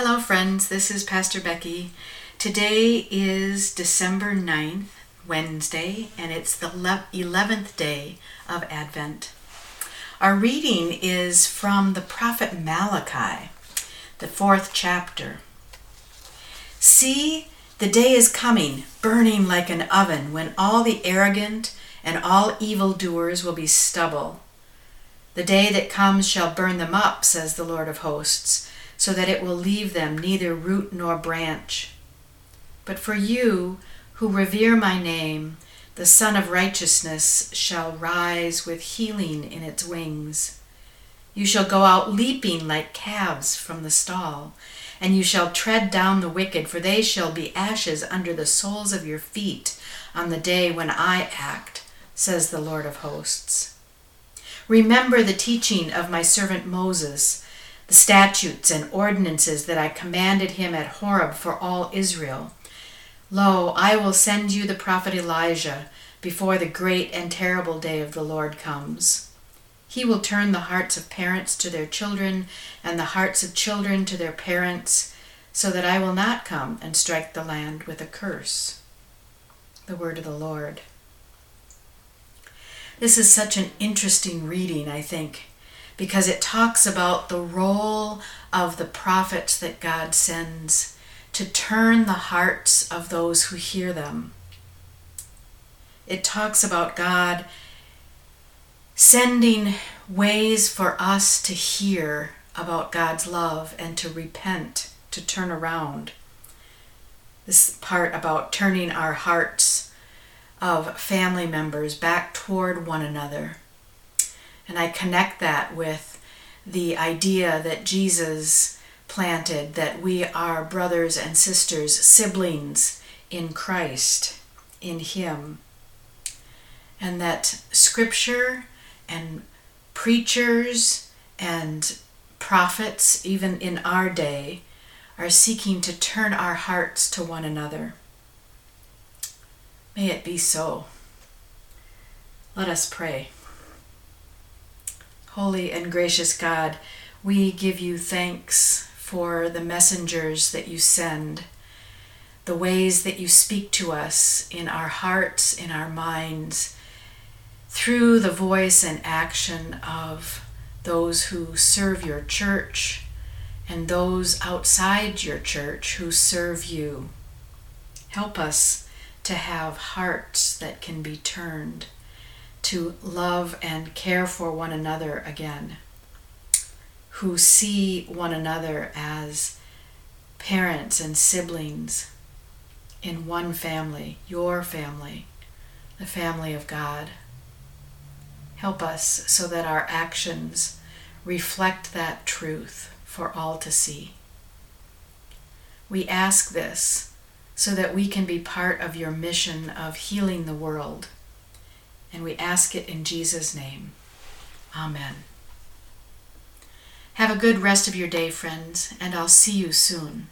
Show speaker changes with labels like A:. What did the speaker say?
A: Hello, friends. This is Pastor Becky. Today is December 9th, Wednesday, and it's the 11th day of Advent. Our reading is from the prophet Malachi, the fourth chapter. See, the day is coming, burning like an oven, when all the arrogant and all evildoers will be stubble. The day that comes shall burn them up, says the Lord of hosts so that it will leave them neither root nor branch. But for you who revere my name, the Sun of Righteousness shall rise with healing in its wings. You shall go out leaping like calves from the stall, and you shall tread down the wicked, for they shall be ashes under the soles of your feet on the day when I act, says the Lord of hosts. Remember the teaching of my servant Moses the statutes and ordinances that I commanded him at Horeb for all Israel. Lo, I will send you the prophet Elijah before the great and terrible day of the Lord comes. He will turn the hearts of parents to their children and the hearts of children to their parents, so that I will not come and strike the land with a curse. The word of the Lord. This is such an interesting reading, I think because it talks about the role of the prophets that God sends to turn the hearts of those who hear them. It talks about God sending ways for us to hear about God's love and to repent, to turn around. This part about turning our hearts of family members back toward one another and I connect that with the idea that Jesus planted that we are brothers and sisters, siblings in Christ, in Him. And that scripture and preachers and prophets, even in our day, are seeking to turn our hearts to one another. May it be so. Let us pray. Holy and gracious God, we give you thanks for the messengers that you send, the ways that you speak to us in our hearts, in our minds, through the voice and action of those who serve your church and those outside your church who serve you. Help us to have hearts that can be turned to love and care for one another again, who see one another as parents and siblings in one family, your family, the family of God. Help us so that our actions reflect that truth for all to see. We ask this so that we can be part of your mission of healing the world and we ask it in Jesus' name. Amen. Have a good rest of your day, friends, and I'll see you soon.